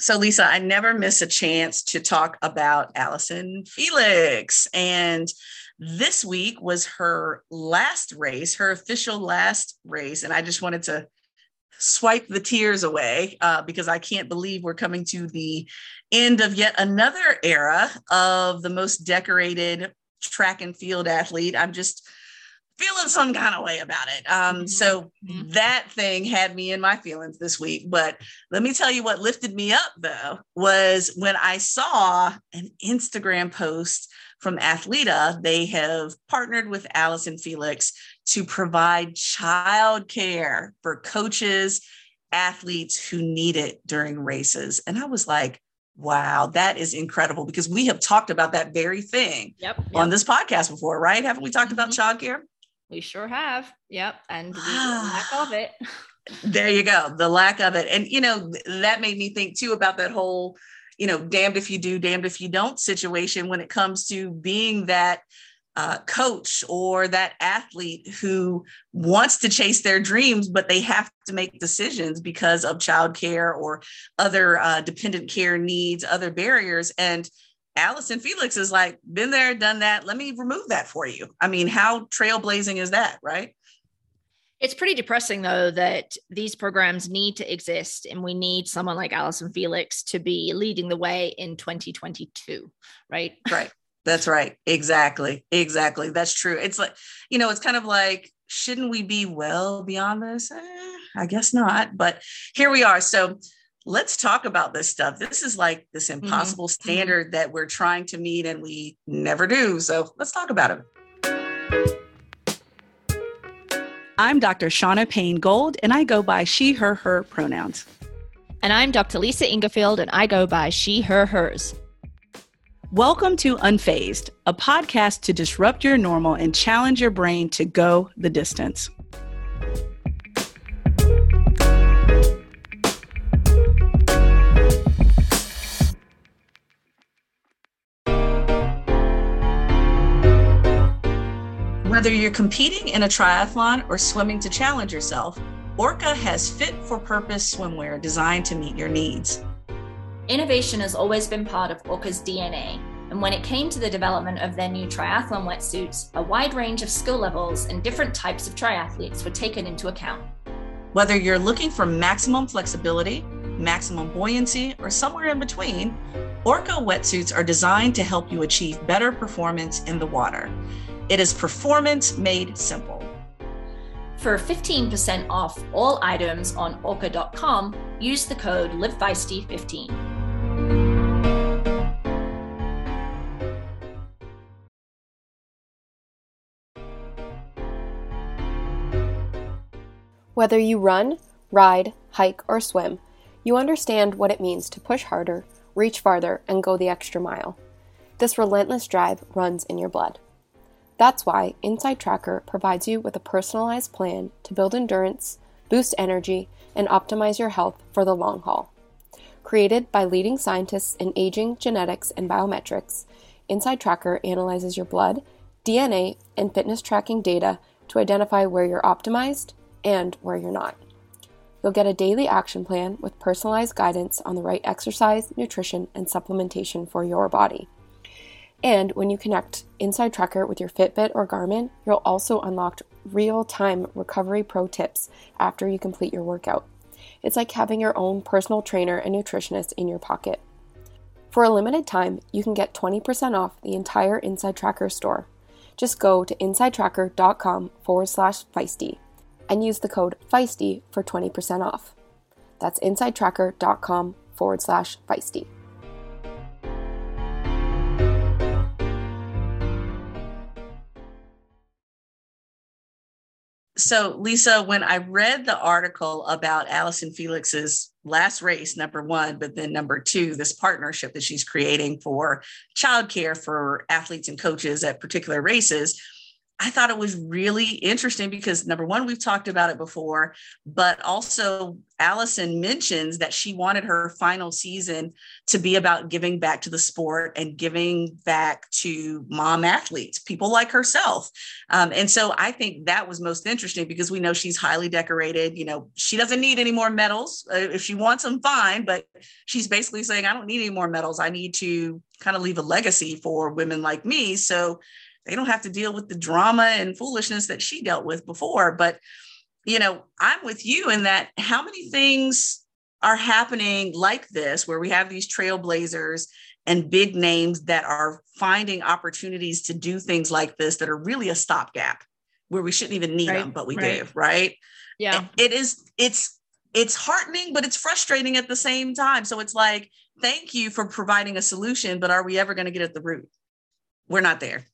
So, Lisa, I never miss a chance to talk about Allyson Felix. And this week was her last race, her official last race. And I just wanted to swipe the tears away uh, because I can't believe we're coming to the end of yet another era of the most decorated track and field athlete. I'm just feeling some kind of way about it. Um, mm-hmm. So mm-hmm. that thing had me in my feelings this week. But let me tell you what lifted me up though was when I saw an Instagram post from Athleta. They have partnered with Allyson Felix to provide childcare for coaches, athletes who need it during races. And I was like, Wow, that is incredible because we have talked about that very thing yep, yep. on this podcast before, right? Haven't we talked about mm-hmm. childcare? We sure have. Yep. And lack of it. there you go. The lack of it. And, you know, that made me think too about that whole, you know, damned if you do, damned if you don't situation when it comes to being that uh, coach or that athlete who wants to chase their dreams, but they have to make decisions because of childcare or other uh, dependent care needs, other barriers. And Allyson Felix is like, been there, done that. Let me remove that for you. I mean, how trailblazing is that, right? It's pretty depressing, though, that these programs need to exist and we need someone like Allyson Felix to be leading the way in 2022, right? Right. That's right. Exactly. Exactly. That's true. It's like, you know, it's kind of like, shouldn't we be well beyond this? Eh, I guess not. But here we are. So, let's talk about this stuff. This is like this mm-hmm. impossible mm-hmm. standard that we're trying to meet and we never do. So let's talk about it. I'm Dr. Shauna Payne Gold, and I go by she, her, her pronouns. And I'm Dr. Lisa Ingarfield, and I go by she, her, hers. Welcome to Unfazed, a podcast to disrupt your normal and challenge your brain to go the distance. Whether you're competing in a triathlon or swimming to challenge yourself, Orca has fit for purpose swimwear designed to meet your needs. Innovation has always been part of Orca's DNA, and when it came to the development of their new triathlon wetsuits, a wide range of skill levels and different types of triathletes were taken into account. Whether you're looking for maximum flexibility, maximum buoyancy, or somewhere in between, Orca wetsuits are designed to help you achieve better performance in the water. It is performance made simple. For 15% off all items on orca.com, use the code LiveFeisty15. Whether you run, ride, hike, or swim, you understand what it means to push harder, reach farther, and go the extra mile. This relentless drive runs in your blood. That's why Inside Tracker provides you with a personalized plan to build endurance, boost energy, and optimize your health for the long haul. Created by leading scientists in aging, genetics, and biometrics, Inside Tracker analyzes your blood, DNA, and fitness tracking data to identify where you're optimized and where you're not. You'll get a daily action plan with personalized guidance on the right exercise, nutrition, and supplementation for your body. And when you connect Inside Tracker with your Fitbit or Garmin, you'll also unlock real time recovery pro tips after you complete your workout. It's like having your own personal trainer and nutritionist in your pocket. For a limited time, you can get 20% off the entire Inside Tracker store. Just go to insidetracker.com forward slash feisty and use the code feisty for 20% off. That's insidetracker.com forward slash feisty. So Lisa, when I read the article about Allyson Felix's last race, number one, but then number two, this partnership that she's creating for childcare for athletes and coaches at particular races, I thought it was really interesting because number one, we've talked about it before, but also Allyson mentions that she wanted her final season to be about giving back to the sport and giving back to mom athletes, people like herself. Um, and so I think that was most interesting because we know she's highly decorated. You know, she doesn't need any more medals. Uh, if she wants them, fine. But she's basically saying, I don't need any more medals. I need to kind of leave a legacy for women like me. So they don't have to deal with the drama and foolishness that she dealt with before. But, you know, I'm with you in that how many things are happening like this where we have these trailblazers and big names that are finding opportunities to do things like this that are really a stopgap where we shouldn't even need right, them, but we right. do, right? Yeah. It is, it's, it's heartening, but it's frustrating at the same time. So it's like, thank you for providing a solution, but are we ever going to get at the root? We're not there.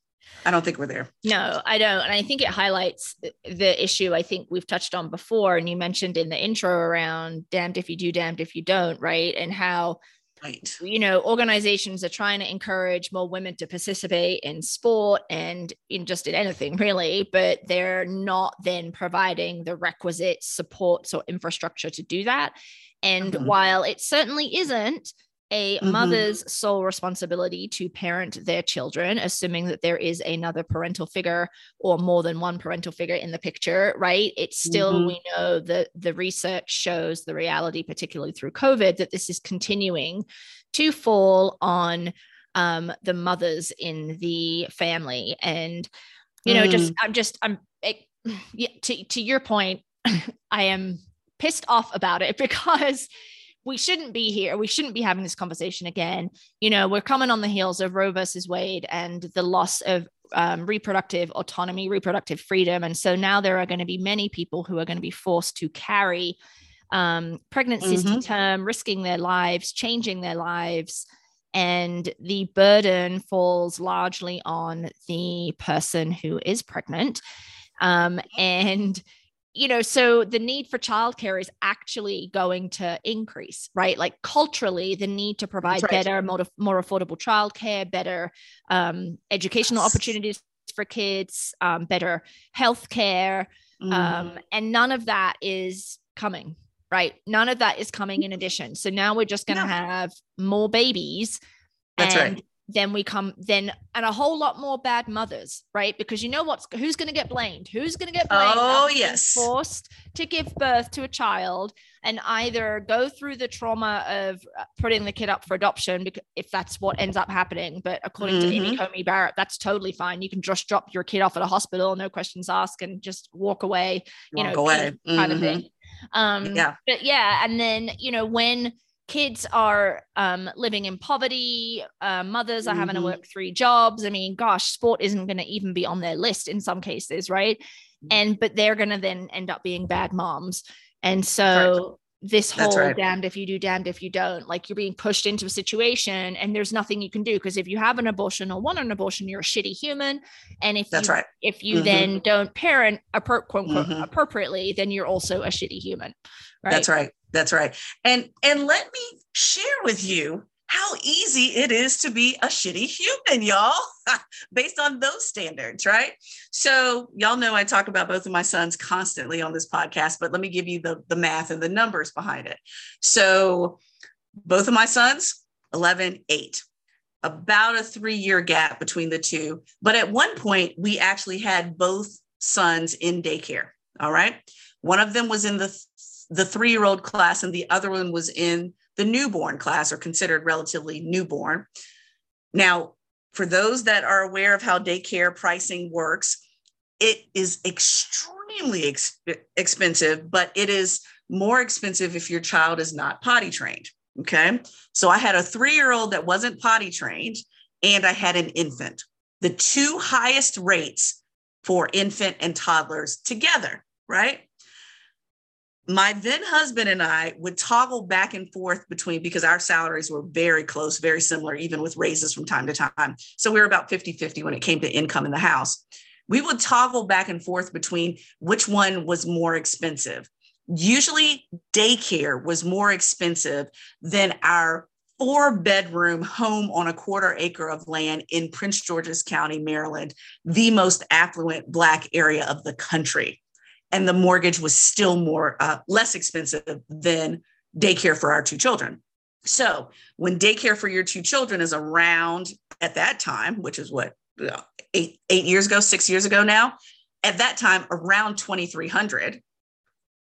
I don't think we're there. No, I don't. And I think it highlights the issue I think we've touched on before. And you mentioned in the intro around damned if you do, damned if you don't, right? And how, right. you know, organizations are trying to encourage more women to participate in sport and in just in anything really, but they're not then providing the requisite supports or infrastructure to do that. And mm-hmm. while it certainly isn't, a mm-hmm. mother's sole responsibility to parent their children, assuming that there is another parental figure or more than one parental figure in the picture, right? It's still, mm-hmm. we know that the research shows the reality, particularly through COVID, that this is continuing to fall on um, the mothers in the family. And, you know, mm. just, I'm just, I'm, it, yeah, to, to your point, I am pissed off about it because we shouldn't be here. We shouldn't be having this conversation again. You know, we're coming on the heels of Roe versus Wade and the loss of um, reproductive autonomy, reproductive freedom. And so now there are going to be many people who are going to be forced to carry um, pregnancies mm-hmm. to term, risking their lives, changing their lives. And the burden falls largely on the person who is pregnant. Um, and you know, so the need for childcare is actually going to increase, right? Like culturally, the need to provide right. better, more, more affordable childcare, better um, educational yes. opportunities for kids, um, better health care. Um, mm. Um, and none of that is coming, right? None of that is coming in addition. So now we're just going to no. have more babies. That's and right then we come then and a whole lot more bad mothers right because you know what's who's going to get blamed who's going to get blamed oh yes forced to give birth to a child and either go through the trauma of uh, putting the kid up for adoption because if that's what ends up happening but according mm-hmm. to amy coney barrett that's totally fine you can just drop your kid off at a hospital no questions asked and just walk away you walk know away. kind mm-hmm. of thing um yeah but yeah and then you know when kids are um, living in poverty uh, mothers are mm-hmm. having to mm-hmm. work three jobs i mean gosh sport isn't going to even be on their list in some cases right mm-hmm. and but they're going to then end up being bad moms and so right. this whole right. damned if you do damned if you don't like you're being pushed into a situation and there's nothing you can do because if you have an abortion or want an abortion you're a shitty human and if that's you, right if you mm-hmm. then don't parent quote unquote mm-hmm. appropriately then you're also a shitty human right that's right that's right. And and let me share with you how easy it is to be a shitty human, y'all, based on those standards, right? So, y'all know I talk about both of my sons constantly on this podcast, but let me give you the, the math and the numbers behind it. So, both of my sons, 11, 8, about a three year gap between the two. But at one point, we actually had both sons in daycare. All right. One of them was in the the three year old class, and the other one was in the newborn class or considered relatively newborn. Now, for those that are aware of how daycare pricing works, it is extremely ex- expensive, but it is more expensive if your child is not potty trained. Okay. So I had a three year old that wasn't potty trained, and I had an infant. The two highest rates for infant and toddlers together, right? My then husband and I would toggle back and forth between because our salaries were very close, very similar, even with raises from time to time. So we were about 50 50 when it came to income in the house. We would toggle back and forth between which one was more expensive. Usually, daycare was more expensive than our four bedroom home on a quarter acre of land in Prince George's County, Maryland, the most affluent Black area of the country. And the mortgage was still more, uh, less expensive than daycare for our two children. So when daycare for your two children is around at that time, which is what, eight, eight years ago, six years ago now, at that time, around 2,300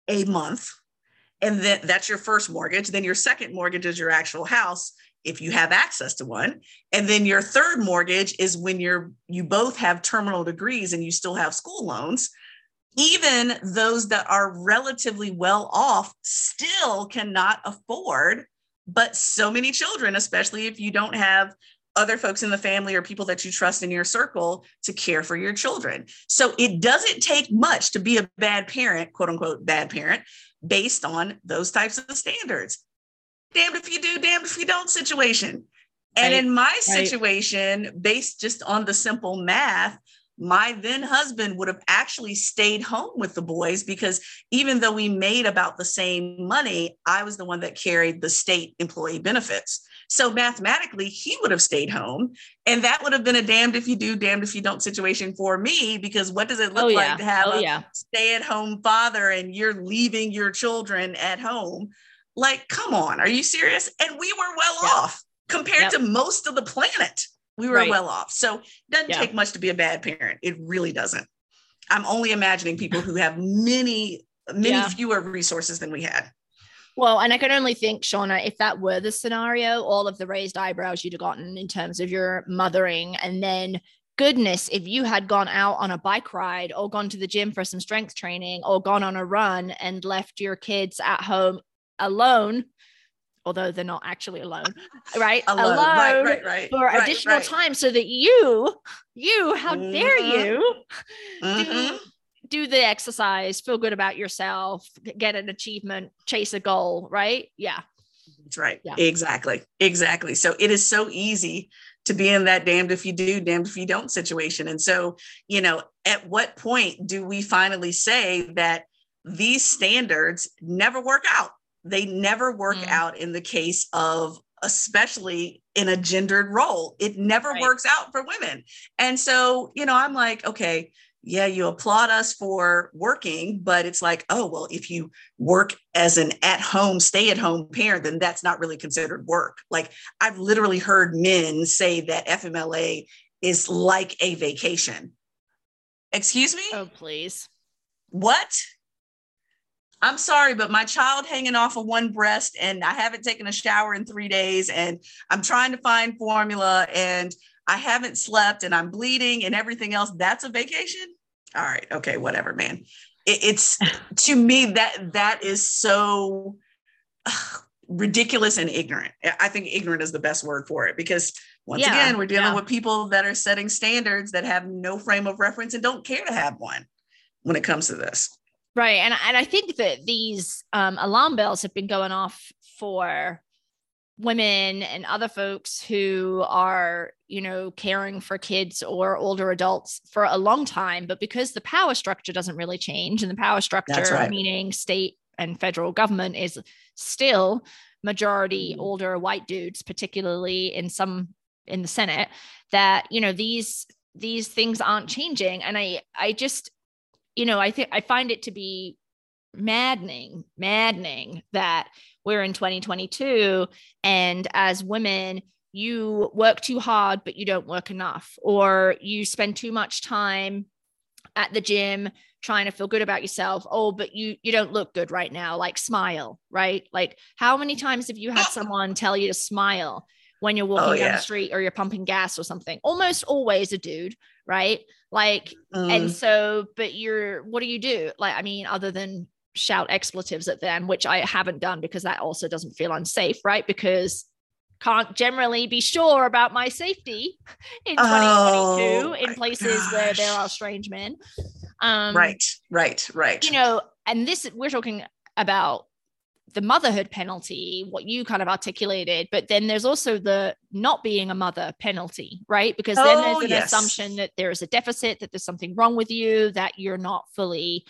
a month. And then that's your first mortgage. Then your second mortgage is your actual house if you have access to one. And then your third mortgage is when you're you both have terminal degrees and you still have school loans even those that are relatively well off still cannot afford but so many children especially if you don't have other folks in the family or people that you trust in your circle to care for your children. So it doesn't take much to be a bad parent, quote unquote, bad parent, based on those types of standards. Damned if you do, damned if you don't situation. And right. in my situation, right. based just on the simple math, my then husband would have actually stayed home with the boys because even though we made about the same money, I was the one that carried the state employee benefits. So mathematically, he would have stayed home. And that would have been a damned if you do, damned if you don't situation for me, because what does it oh, look oh, yeah. like to have oh, a yeah. stay at home father and you're leaving your children at home? Like, come on, are you serious? And we were well yep. off compared yep. to most of the planet. We were right. well off. So it doesn't yeah. take much to be a bad parent. It really doesn't. I'm only imagining people who have many, many fewer resources than we had. Well, and I can only think, Shauna, if that were the scenario, all of the raised eyebrows you'd have gotten in terms of your mothering. And then, goodness, if you had gone out on a bike ride or gone to the gym for some strength training or gone on a run and left your kids at home alone, although they're not actually alone, right? alone, alone right, right, right, for right, additional right. time so that you, you, how mm-hmm. dare you, mm-hmm. do do the exercise, feel good about yourself, get an achievement, chase a goal, right? Yeah. That's right. Yeah. Exactly. Exactly. So it is so easy to be in that damned if you do, damned if you don't situation. And so, you know, at what point do we finally say that these standards never work out? They never work mm. out in the case of especially in a gendered role. It never right. works out for women. And so, you know, I'm like, okay, yeah, you applaud us for working, but it's like, oh, well, if you work as an at home, stay at home parent, then that's not really considered work. Like, I've literally heard men say that FMLA is like a vacation. Excuse me? Oh, please. What? I'm sorry, but my child hanging off of one breast and I haven't taken a shower in three days and I'm trying to find formula and I haven't slept and I'm bleeding and everything else. That's a vacation. All right. Okay. Whatever, man. It, it's to me that that is so ridiculous and ignorant. I think ignorant is the best word for it because once yeah, again, we're dealing yeah. with people that are setting standards that have no frame of reference and don't care to have one when it comes to this. Right. And, and I think that these um, alarm bells have been going off for women and other folks who are you know caring for kids or older adults for a long time but because the power structure doesn't really change and the power structure right. meaning state and federal government is still majority mm-hmm. older white dudes particularly in some in the senate that you know these these things aren't changing and i i just you know i think i find it to be maddening maddening that we're in 2022 and as women you work too hard but you don't work enough or you spend too much time at the gym trying to feel good about yourself. Oh but you you don't look good right now. Like smile right? Like how many times have you had someone tell you to smile when you're oh, walking oh, yeah. down the street or you're pumping gas or something? Almost always a dude right like mm. and so but you're what do you do like i mean other than shout expletives at them, which I haven't done because that also doesn't feel unsafe, right? Because can't generally be sure about my safety in 2022 oh, in places gosh. where there are strange men. Um, right, right, right. You know, and this we're talking about the motherhood penalty, what you kind of articulated, but then there's also the not being a mother penalty, right? Because then oh, there's an yes. assumption that there is a deficit, that there's something wrong with you, that you're not fully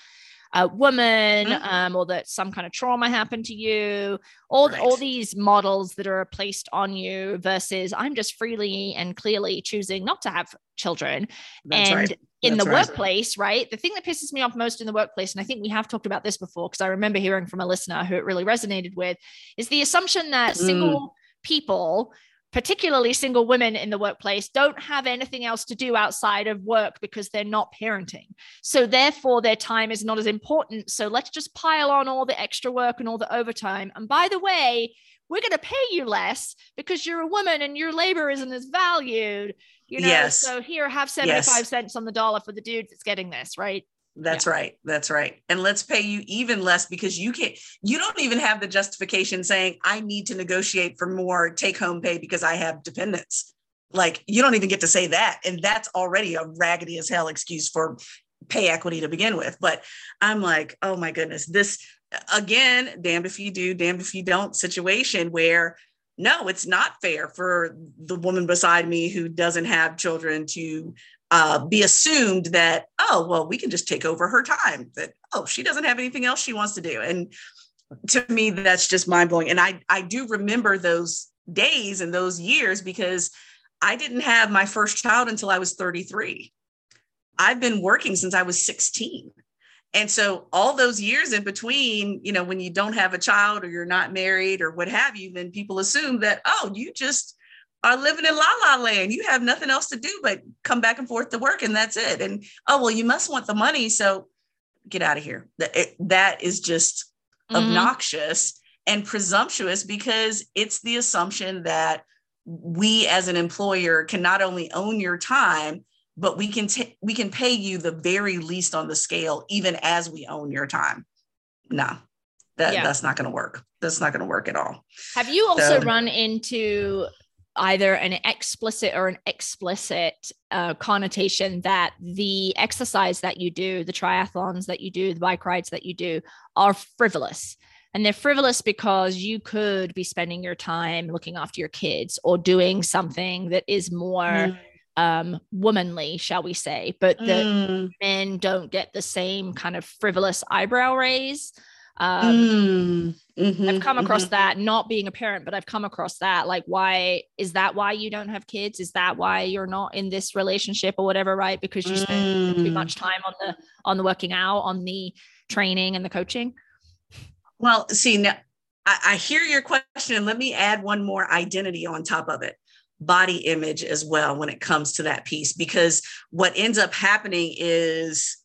a woman mm-hmm. um, or that some kind of trauma happened to you all right. all these models that are placed on you versus i'm just freely and clearly choosing not to have children That's and right. in the right. workplace right the thing that pisses me off most in the workplace and i think we have talked about this before because i remember hearing from a listener who it really resonated with is the assumption that mm. single people particularly single women in the workplace, don't have anything else to do outside of work because they're not parenting. So, therefore, their time is not as important. So, let's just pile on all the extra work and all the overtime. And by the way, we're going to pay you less because you're a woman and your labor isn't as valued. You know, yes. so here, have 75 yes. cents on the dollar for the dude that's getting this, right? That's yeah. right. That's right. And let's pay you even less because you can't, you don't even have the justification saying, I need to negotiate for more take home pay because I have dependents. Like you don't even get to say that. And that's already a raggedy as hell excuse for pay equity to begin with. But I'm like, oh my goodness, this again, damned if you do, damned if you don't situation where no, it's not fair for the woman beside me who doesn't have children to uh, be assumed that oh well we can just take over her time that oh she doesn't have anything else she wants to do. And to me that's just mind-blowing. And i i do remember those days and those years because i didn't have my first child until i was 33 i've been working since i was 16 and so all those years in between you know when you don't have a child or you're not married or what have you then people assume that oh you just are living in la la land. You have nothing else to do but come back and forth to work, and that's it. And oh well, you must want the money, so get out of here. That that is just mm-hmm. obnoxious and presumptuous because it's the assumption that we as an employer can not only own your time but we can t- we can pay you the very least on the scale even as we own your time no that, yeah. that's not going to work that's not going to work at all have you also so, run into either an explicit or an explicit uh, connotation that the exercise that you do, the triathlons that you do, the bike rides that you do are frivolous. And they're frivolous because you could be spending your time looking after your kids or doing something that is more mm. um, womanly, shall we say, but the mm. men don't get the same kind of frivolous eyebrow raise. Um, mm. Mm-hmm, I've come across mm-hmm. that not being a parent, but I've come across that. Like, why is that why you don't have kids? Is that why you're not in this relationship or whatever, right? Because you spend mm. too much time on the on the working out, on the training and the coaching. Well, see, now I, I hear your question, and let me add one more identity on top of it body image as well when it comes to that piece, because what ends up happening is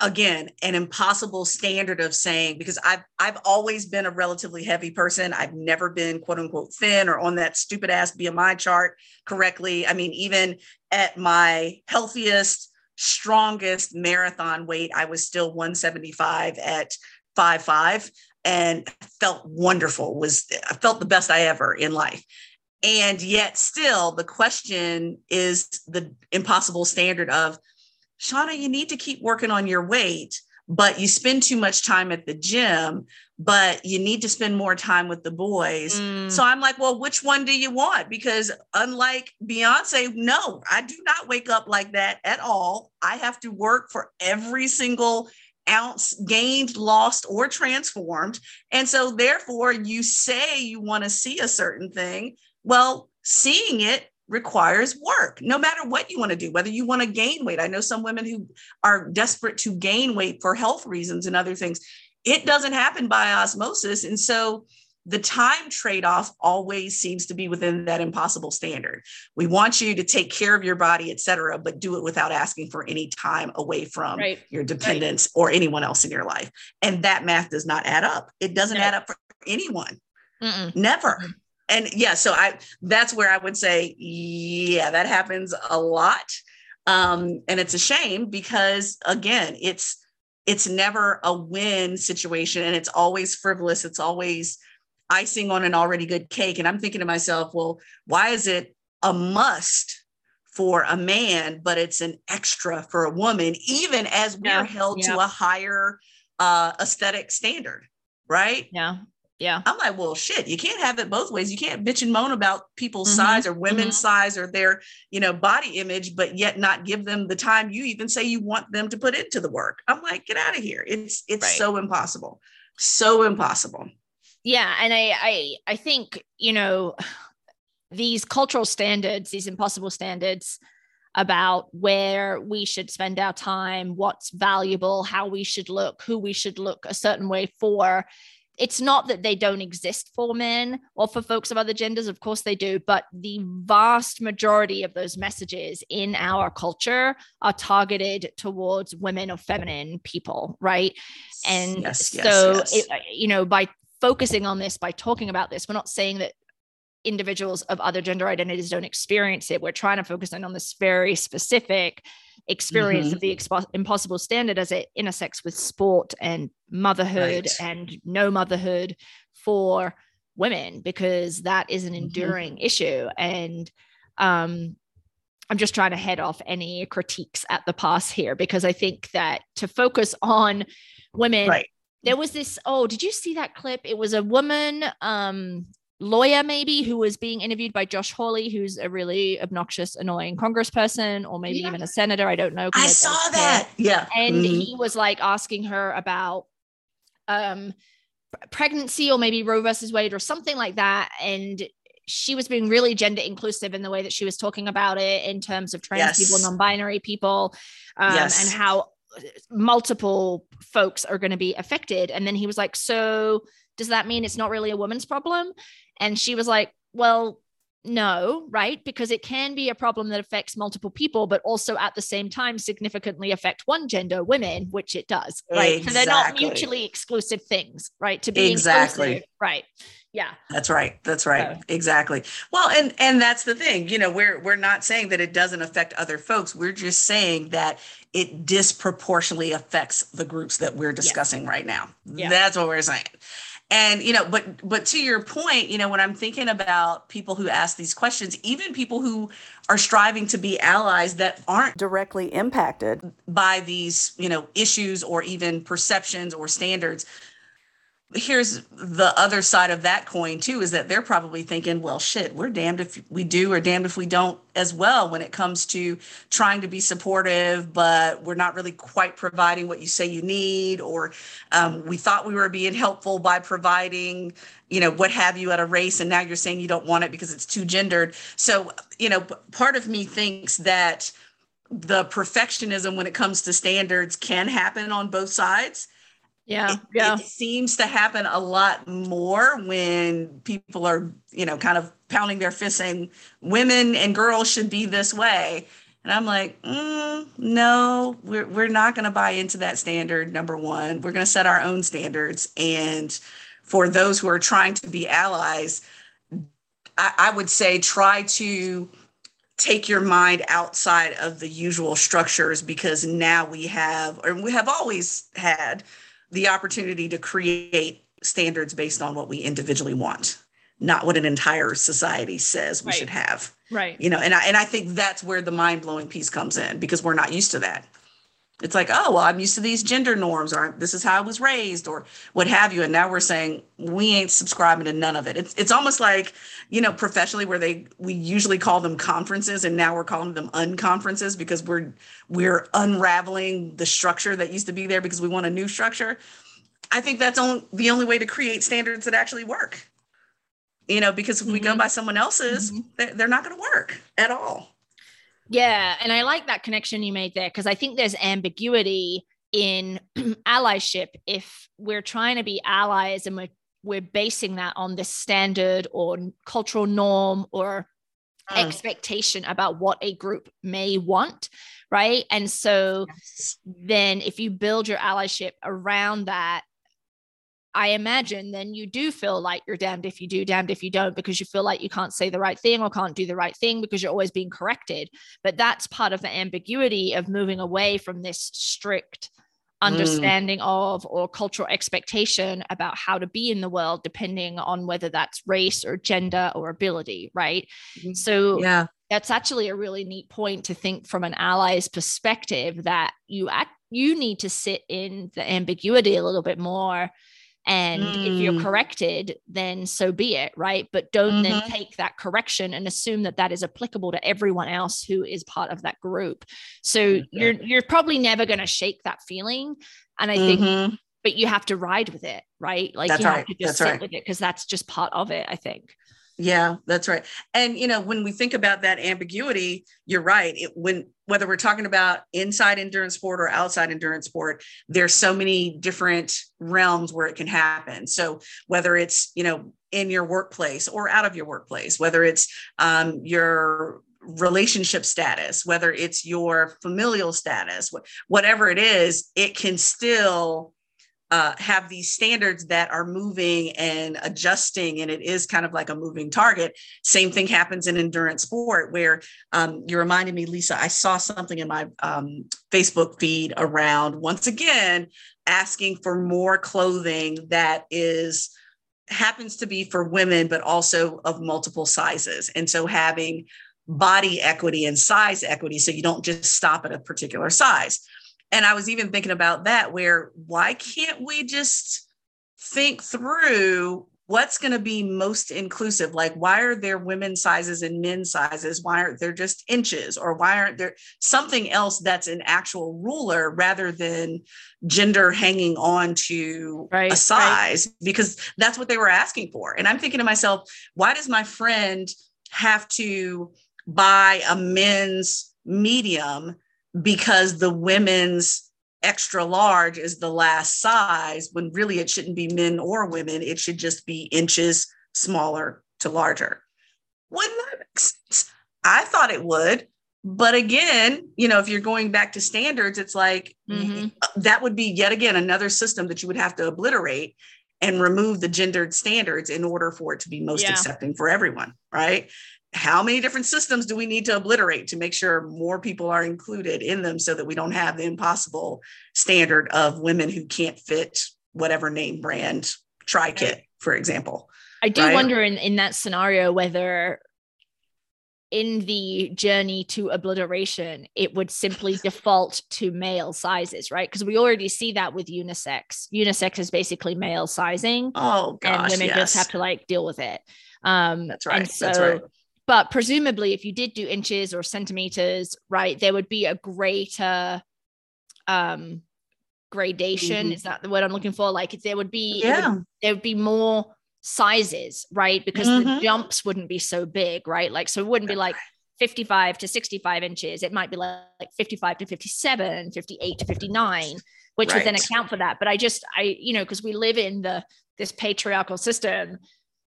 again an impossible standard of saying because I've I've always been a relatively heavy person. I've never been quote unquote thin or on that stupid ass BMI chart correctly. I mean, even at my healthiest, strongest marathon weight, I was still 175 at five five and felt wonderful. Was I felt the best I ever in life. And yet still the question is the impossible standard of Shauna, you need to keep working on your weight, but you spend too much time at the gym, but you need to spend more time with the boys. Mm. So I'm like, well, which one do you want? Because unlike Beyonce, no, I do not wake up like that at all. I have to work for every single ounce gained, lost, or transformed. And so, therefore, you say you want to see a certain thing. Well, seeing it requires work no matter what you want to do whether you want to gain weight i know some women who are desperate to gain weight for health reasons and other things it doesn't happen by osmosis and so the time trade-off always seems to be within that impossible standard we want you to take care of your body et cetera but do it without asking for any time away from right. your dependents right. or anyone else in your life and that math does not add up it doesn't no. add up for anyone Mm-mm. never and yeah, so I that's where I would say, yeah, that happens a lot. Um, and it's a shame because again, it's it's never a win situation and it's always frivolous. It's always icing on an already good cake. And I'm thinking to myself, well, why is it a must for a man, but it's an extra for a woman, even as we're yeah, held yeah. to a higher uh, aesthetic standard, right? Yeah. Yeah. I'm like, well, shit, you can't have it both ways. You can't bitch and moan about people's mm-hmm. size or women's mm-hmm. size or their, you know, body image, but yet not give them the time you even say you want them to put into the work. I'm like, get out of here. It's it's right. so impossible. So impossible. Yeah. And I I I think, you know, these cultural standards, these impossible standards about where we should spend our time, what's valuable, how we should look, who we should look a certain way for it's not that they don't exist for men or for folks of other genders of course they do but the vast majority of those messages in our culture are targeted towards women or feminine people right and yes, so yes, yes. It, uh, you know by focusing on this by talking about this we're not saying that individuals of other gender identities don't experience it we're trying to focus in on this very specific experience mm-hmm. of the expo- impossible standard as it intersects with sport and motherhood right. and no motherhood for women because that is an mm-hmm. enduring mm-hmm. issue and um I'm just trying to head off any critiques at the pass here because I think that to focus on women right. there was this oh did you see that clip it was a woman um lawyer maybe who was being interviewed by Josh Hawley, who's a really obnoxious, annoying congressperson, or maybe yeah. even a senator. I don't know. I saw that. Yeah. And mm-hmm. he was like asking her about um pregnancy or maybe Roe versus Wade or something like that. And she was being really gender inclusive in the way that she was talking about it in terms of trans yes. people, non-binary people, um, yes. and how multiple folks are going to be affected. And then he was like, so does that mean it's not really a woman's problem? And she was like, well, no, right? Because it can be a problem that affects multiple people, but also at the same time significantly affect one gender, women, which it does, right? Exactly. So they're not mutually exclusive things, right? To be exactly right. Yeah. That's right. That's right. So. Exactly. Well, and and that's the thing. You know, we're we're not saying that it doesn't affect other folks. We're just saying that it disproportionately affects the groups that we're discussing yeah. right now. Yeah. That's what we're saying and you know but but to your point you know when i'm thinking about people who ask these questions even people who are striving to be allies that aren't directly impacted by these you know issues or even perceptions or standards here's the other side of that coin too is that they're probably thinking well shit we're damned if we do or damned if we don't as well when it comes to trying to be supportive but we're not really quite providing what you say you need or um, we thought we were being helpful by providing you know what have you at a race and now you're saying you don't want it because it's too gendered. So you know part of me thinks that the perfectionism when it comes to standards can happen on both sides yeah, it, yeah. It seems to happen a lot more when people are, you know, kind of pounding their fists saying women and girls should be this way. And I'm like, mm, no, we're, we're not going to buy into that standard. Number one, we're going to set our own standards. And for those who are trying to be allies, I, I would say try to take your mind outside of the usual structures because now we have, or we have always had, the opportunity to create standards based on what we individually want not what an entire society says we right. should have. Right. You know and i and i think that's where the mind-blowing piece comes in because we're not used to that it's like oh well i'm used to these gender norms or this is how i was raised or what have you and now we're saying we ain't subscribing to none of it it's, it's almost like you know professionally where they we usually call them conferences and now we're calling them unconferences because we're we're unraveling the structure that used to be there because we want a new structure i think that's only the only way to create standards that actually work you know because if we mm-hmm. go by someone else's mm-hmm. they're not going to work at all yeah. And I like that connection you made there because I think there's ambiguity in allyship if we're trying to be allies and we're, we're basing that on this standard or cultural norm or mm. expectation about what a group may want. Right. And so yes. then if you build your allyship around that, I imagine then you do feel like you're damned if you do, damned if you don't, because you feel like you can't say the right thing or can't do the right thing because you're always being corrected. But that's part of the ambiguity of moving away from this strict mm. understanding mm. of or cultural expectation about how to be in the world, depending on whether that's race or gender or ability, right? Mm-hmm. So, yeah. That's actually a really neat point to think from an ally's perspective that you act, you need to sit in the ambiguity a little bit more and mm. if you're mm. corrected then so be it right but don't mm-hmm. then take that correction and assume that that is applicable to everyone else who is part of that group so mm-hmm. you're you're probably never going to shake that feeling and i think mm-hmm. but you have to ride with it right like that's you have right. to just that's sit right. with it because that's just part of it i think yeah, that's right. And you know, when we think about that ambiguity, you're right. It, when whether we're talking about inside endurance sport or outside endurance sport, there's so many different realms where it can happen. So whether it's you know in your workplace or out of your workplace, whether it's um, your relationship status, whether it's your familial status, whatever it is, it can still uh, have these standards that are moving and adjusting, and it is kind of like a moving target. Same thing happens in endurance sport, where um, you reminded me, Lisa, I saw something in my um, Facebook feed around once again asking for more clothing that is happens to be for women, but also of multiple sizes. And so having body equity and size equity, so you don't just stop at a particular size and I was even thinking about that where why can't we just think through what's going to be most inclusive? Like why are there women's sizes and men's sizes? Why aren't there just inches? Or why aren't there something else that's an actual ruler rather than gender hanging on to right, a size? Right. because that's what they were asking for. And i'm thinking to myself why does my friend have to buy a men's medium because the women's extra large is the last size when really it shouldn't be men or women. It should just be inches smaller to larger. Wouldn't that make sense? I thought it would. But again you know if you're going back to standards it's like mm-hmm. that would be yet again another system that you would have to obliterate and remove the gendered standards in order for it to be most yeah. accepting for everyone right how many different systems do we need to obliterate to make sure more people are included in them so that we don't have the impossible standard of women who can't fit whatever name brand tri kit for example i do right? wonder in, in that scenario whether in the journey to obliteration it would simply default to male sizes right? Because we already see that with unisex. Unisex is basically male sizing oh gosh, and women yes. just have to like deal with it. Um that's right so that's right but presumably if you did do inches or centimeters right there would be a greater um gradation. Mm-hmm. is that the word i'm looking for? Like there would be yeah would, there would be more sizes right? Because mm-hmm. the jumps wouldn't be so big right? Like so it wouldn't be like 55 to 65 inches. It might be like, like 55 to 57 58 to 59 which right. would then account for that. But i just i you know because we live in the this patriarchal system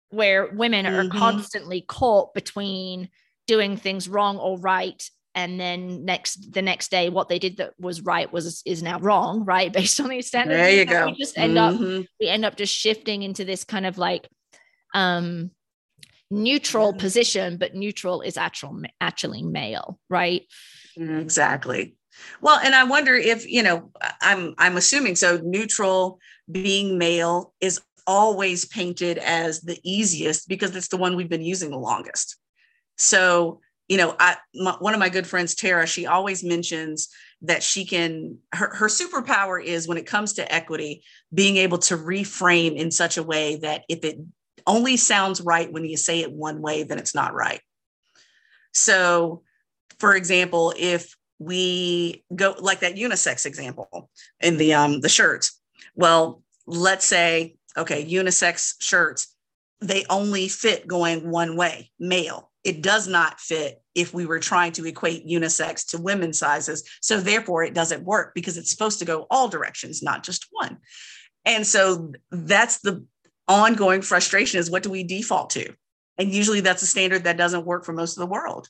where women are mm-hmm. constantly caught between doing things wrong or right and then next the next day what they did that was right was is now wrong right based on these standards there you go we just end mm-hmm. up we end up just shifting into this kind of like um neutral mm-hmm. position but neutral is actual actually male right exactly well and i wonder if you know i'm i'm assuming so neutral being male is always painted as the easiest because it's the one we've been using the longest. So, you know, I my, one of my good friends, Tara, she always mentions that she can her, her superpower is when it comes to equity, being able to reframe in such a way that if it only sounds right when you say it one way, then it's not right. So, for example, if we go like that unisex example in the um the shirts, well, let's say okay, unisex shirts, they only fit going one way, male. It does not fit if we were trying to equate unisex to women's sizes. So therefore, it doesn't work because it's supposed to go all directions, not just one. And so that's the ongoing frustration is what do we default to? And usually that's a standard that doesn't work for most of the world.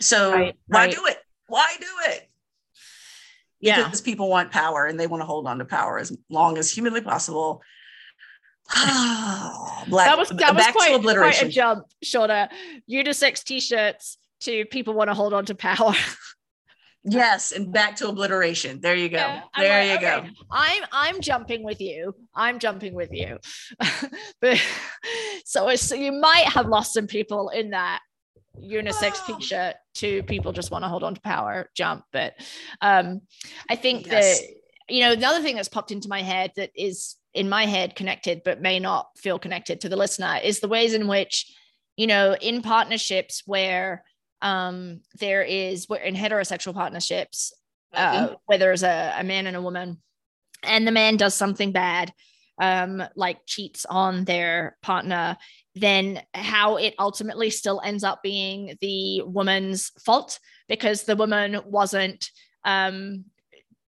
So right, why right. do it? Why do it? Yeah. Because people want power and they want to hold on to power as long as humanly possible Black, that was that was quite, quite a jump, shorter. Unisex t-shirts to people want to hold on to power. yes, and back to obliteration. There you go. Yeah, there like, you okay, go. I'm I'm jumping with you. I'm jumping with you. but so, so you might have lost some people in that unisex t-shirt to people just want to hold on to power jump. But um, I think yes. that you know the other thing that's popped into my head that is in my head connected but may not feel connected to the listener is the ways in which you know in partnerships where um there is in heterosexual partnerships uh, mm-hmm. where there's a, a man and a woman and the man does something bad um like cheats on their partner then how it ultimately still ends up being the woman's fault because the woman wasn't um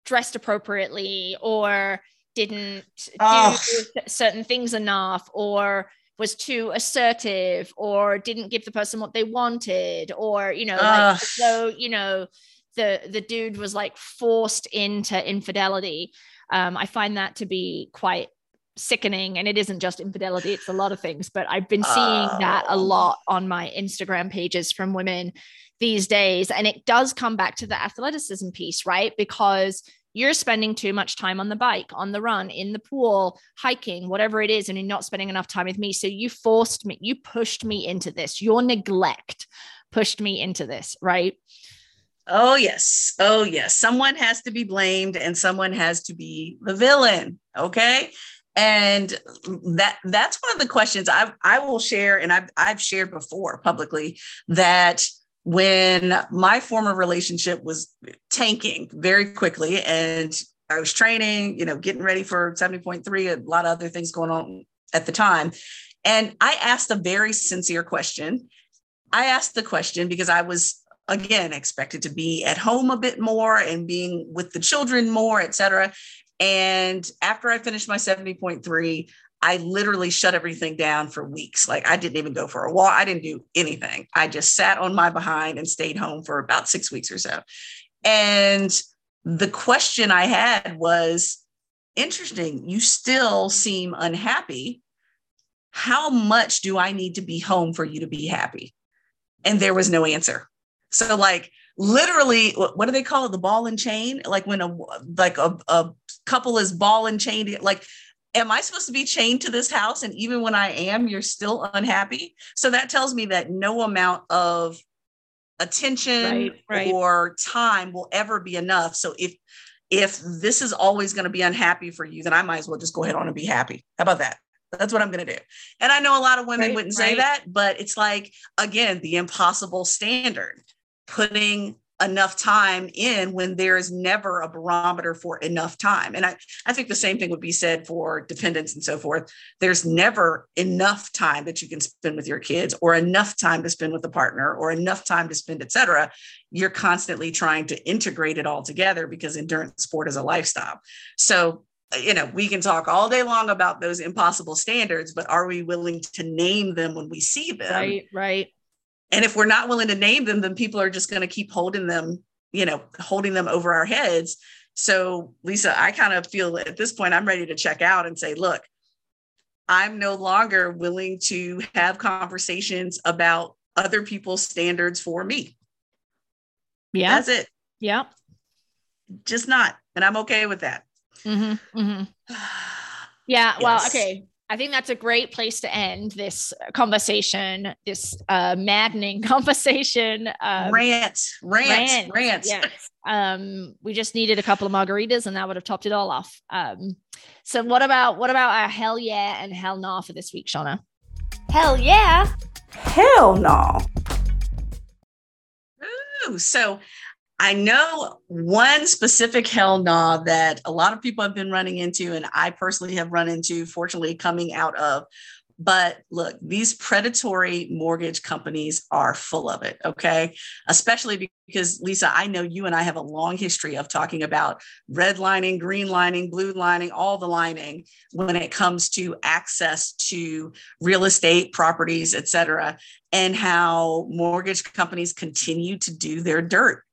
dressed appropriately or didn't oh. do certain things enough or was too assertive or didn't give the person what they wanted or you know like so you know the the dude was like forced into infidelity um, i find that to be quite sickening and it isn't just infidelity it's a lot of things but i've been seeing oh. that a oh. lot on my instagram pages from women these days and it does come back to the athleticism piece right because you're spending too much time on the bike, on the run, in the pool, hiking, whatever it is, and you're not spending enough time with me. So you forced me, you pushed me into this. Your neglect pushed me into this, right? Oh, yes. Oh, yes. Someone has to be blamed and someone has to be the villain. Okay. And that that's one of the questions I I will share, and I've I've shared before publicly that when my former relationship was tanking very quickly and I was training, you know, getting ready for 70.3, a lot of other things going on at the time. And I asked a very sincere question. I asked the question because I was again expected to be at home a bit more and being with the children more, et cetera. And after I finished my 70.3, I literally shut everything down for weeks. Like I didn't even go for a walk. I didn't do anything. I just sat on my behind and stayed home for about six weeks or so. And the question I had was interesting. You still seem unhappy. How much do I need to be home for you to be happy? And there was no answer. So, like, literally, what do they call it? The ball and chain? Like when a like a, a couple is ball and chain, like am I supposed to be chained to this house? And even when I am, you're still unhappy. So that tells me that no amount of attention right, right. or time will ever be enough. So if if this is always going to be unhappy for you, then I might as well just go ahead on and be happy. How about that? That's what I'm going to do. And I know a lot of women right, wouldn't say that, but it's like, again, the impossible standard, putting enough time in when there is never a barometer for enough time. And I, I think the same thing would be said for dependents and so forth. There's never enough time that you can spend with your kids or enough time to spend with a partner or enough time to spend, et cetera. You're constantly trying to integrate it all together because endurance sport is a lifestyle. So you know, we can talk all day long about those impossible standards, but are we willing to name them when we see them? Right, right and if we're not willing to name them then people are just going to keep holding them you know holding them over our heads. So lisa i kind of feel at this point i'm ready to check out and say look i'm no longer willing to have conversations about other people's standards for me. Yeah. That's it. Yeah. Just not. And i'm okay with that. Mm-hmm, mm-hmm. yeah yes. well okay I think that's a great place to end this conversation, this uh, maddening conversation. Um, rant, rant, rant, rant. Yes. Um, we just needed a couple of margaritas, and that would have topped it all off. Um, so, what about what about our hell yeah and hell nah for this week, Shauna? Hell yeah, hell no. Ooh, so I know one specific hell nah that a lot of people have been running into, and I personally have run into, fortunately, coming out of. But look, these predatory mortgage companies are full of it. Okay. Especially because, Lisa, I know you and I have a long history of talking about red lining, green lining, blue lining, all the lining when it comes to access to real estate, properties, et cetera, and how mortgage companies continue to do their dirt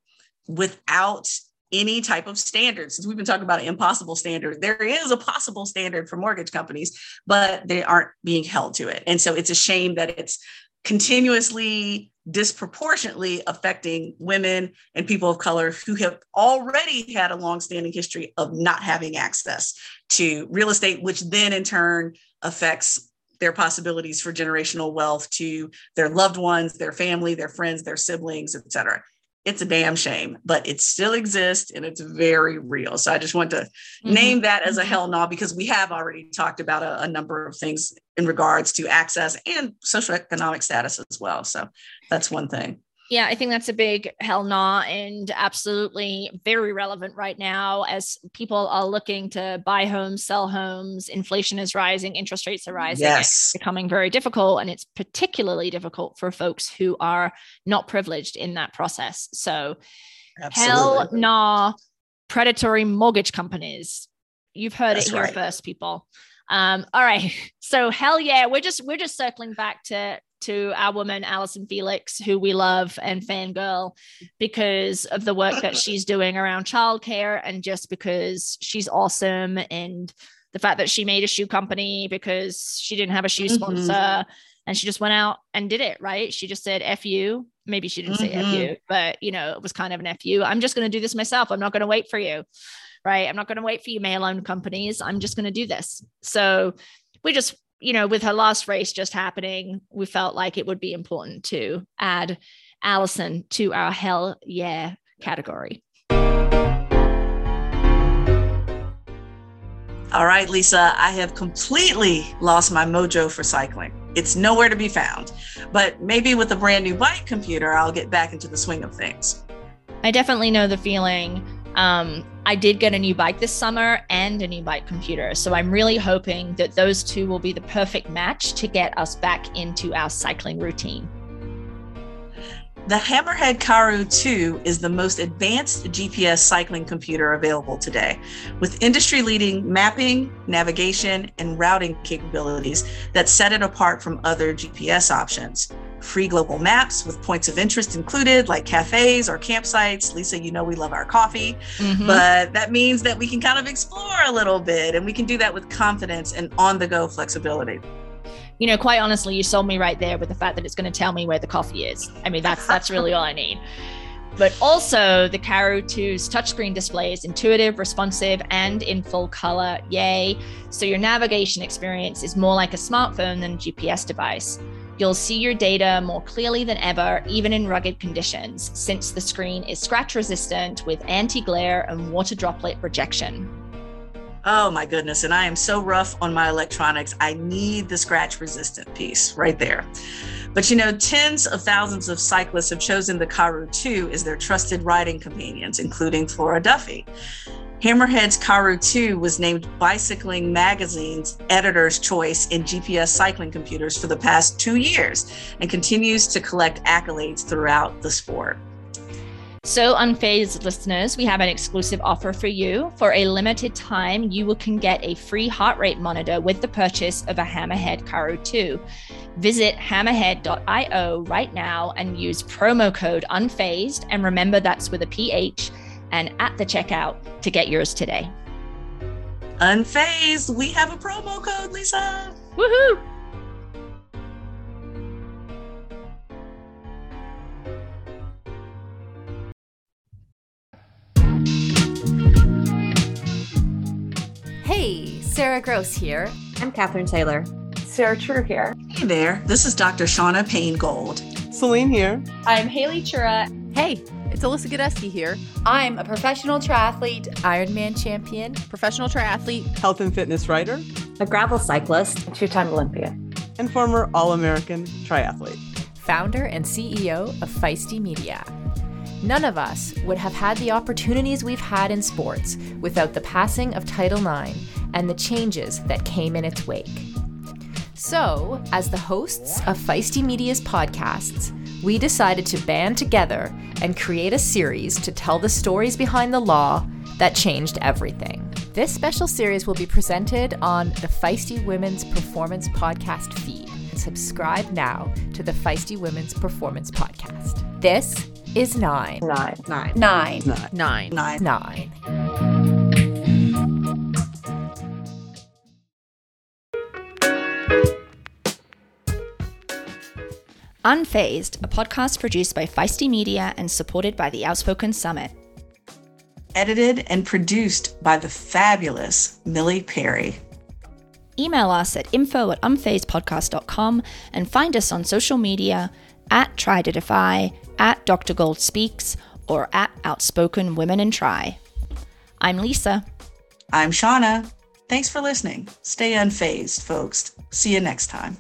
without any type of standard. Since we've been talking about an impossible standard, there is a possible standard for mortgage companies, but they aren't being held to it. And so it's a shame that it's continuously disproportionately affecting women and people of color who have already had a long-standing history of not having access to real estate which then in turn affects their possibilities for generational wealth to their loved ones their family their friends their siblings et cetera it's a damn shame, but it still exists and it's very real. So I just want to mm-hmm. name that as a mm-hmm. hell no because we have already talked about a, a, number of things in regards to access and social economic status as well. So that's one thing yeah, I think that's a big hell nah and absolutely very relevant right now as people are looking to buy homes, sell homes. Inflation is rising, interest rates are rising. Yes. It's becoming very difficult. And it's particularly difficult for folks who are not privileged in that process. So, absolutely. hell nah, predatory mortgage companies. You've heard that's it here right. first, people. Um, all right. So hell yeah, we're just we're just circling back to to our woman Allyson Felix, who we love and fangirl because of the work that she's doing around childcare and just because she's awesome and the fact that she made a shoe company because she didn't have a shoe sponsor mm-hmm. and she just went out and did it, right? She just said F you. Maybe she didn't mm-hmm. say F you, but you know, it was kind of an F you. I'm just going to do this myself. I'm not going to wait for you. Right. I'm not going to wait for you male owned companies. I'm just going to do this. So we just you know, with her last race just happening, we felt like it would be important to add Allyson to our hell yeah category. All right, Lisa, I have completely lost my mojo for cycling. It's nowhere to be found. But maybe with a brand new bike computer, I'll get back into the swing of things. I definitely know the feeling. Um, I did get a new bike this summer and a new bike computer. So I'm really hoping that those two will be the perfect match to get us back into our cycling routine. The Hammerhead Karoo 2 is the most advanced GPS cycling computer available today, with industry leading mapping, navigation, and routing capabilities that set it apart from other GPS options free global maps with points of interest included, like cafes or campsites. Lisa, you know we love our coffee, mm-hmm. but that means that we can kind of explore a little bit and we can do that with confidence and on the go flexibility. You know, quite honestly, you sold me right there with the fact that it's going to tell me where the coffee is. I mean, that's that's really all I need. But also, the Karoo 2's touchscreen display is intuitive, responsive, and in full color. Yay. So, your navigation experience is more like a smartphone than a GPS device. You'll see your data more clearly than ever, even in rugged conditions, since the screen is scratch resistant with anti glare and water droplet rejection. Oh my goodness. And I am so rough on my electronics. I need the scratch resistant piece right there. But you know, tens of thousands of cyclists have chosen the Karoo 2 as their trusted riding companions, including Flora Duffy. Hammerhead's Karoo 2 was named Bicycling Magazine's editor's choice in GPS cycling computers for the past two years and continues to collect accolades throughout the sport. So, unfazed listeners, we have an exclusive offer for you. For a limited time, you can get a free heart rate monitor with the purchase of a Hammerhead Karoo 2. Visit hammerhead.io right now and use promo code unfazed. And remember, that's with a PH and at the checkout to get yours today. Unfazed, we have a promo code, Lisa. Woohoo! Sarah Gross here. I'm Catherine Taylor. Sarah True here. Hey there, this is Dr. Shauna Payne Gold. Celine here. I'm Haley Chura. Hey, it's Alyssa Godesky here. I'm a professional triathlete, Ironman champion, professional triathlete, health and fitness writer, a gravel cyclist, two time Olympian, and former All American triathlete, founder and CEO of Feisty Media. None of us would have had the opportunities we've had in sports without the passing of Title IX and the changes that came in its wake. So, as the hosts of Feisty Media's podcasts, we decided to band together and create a series to tell the stories behind the law that changed everything. This special series will be presented on the Feisty Women's Performance Podcast feed. Subscribe now to the Feisty Women's Performance Podcast. This is nine. Nine. Nine. Nine. Nine. Nine. Nine. Unfazed, a podcast produced by Feisty Media and supported by the Outspoken Summit. Edited and produced by the fabulous Millie Perry. Email us at info at unfazedpodcast.com and find us on social media at Try to Defy, at Dr. Gold Speaks, or at Outspoken Women in Try. I'm Lisa. I'm Shauna. Thanks for listening. Stay unfazed, folks. See you next time.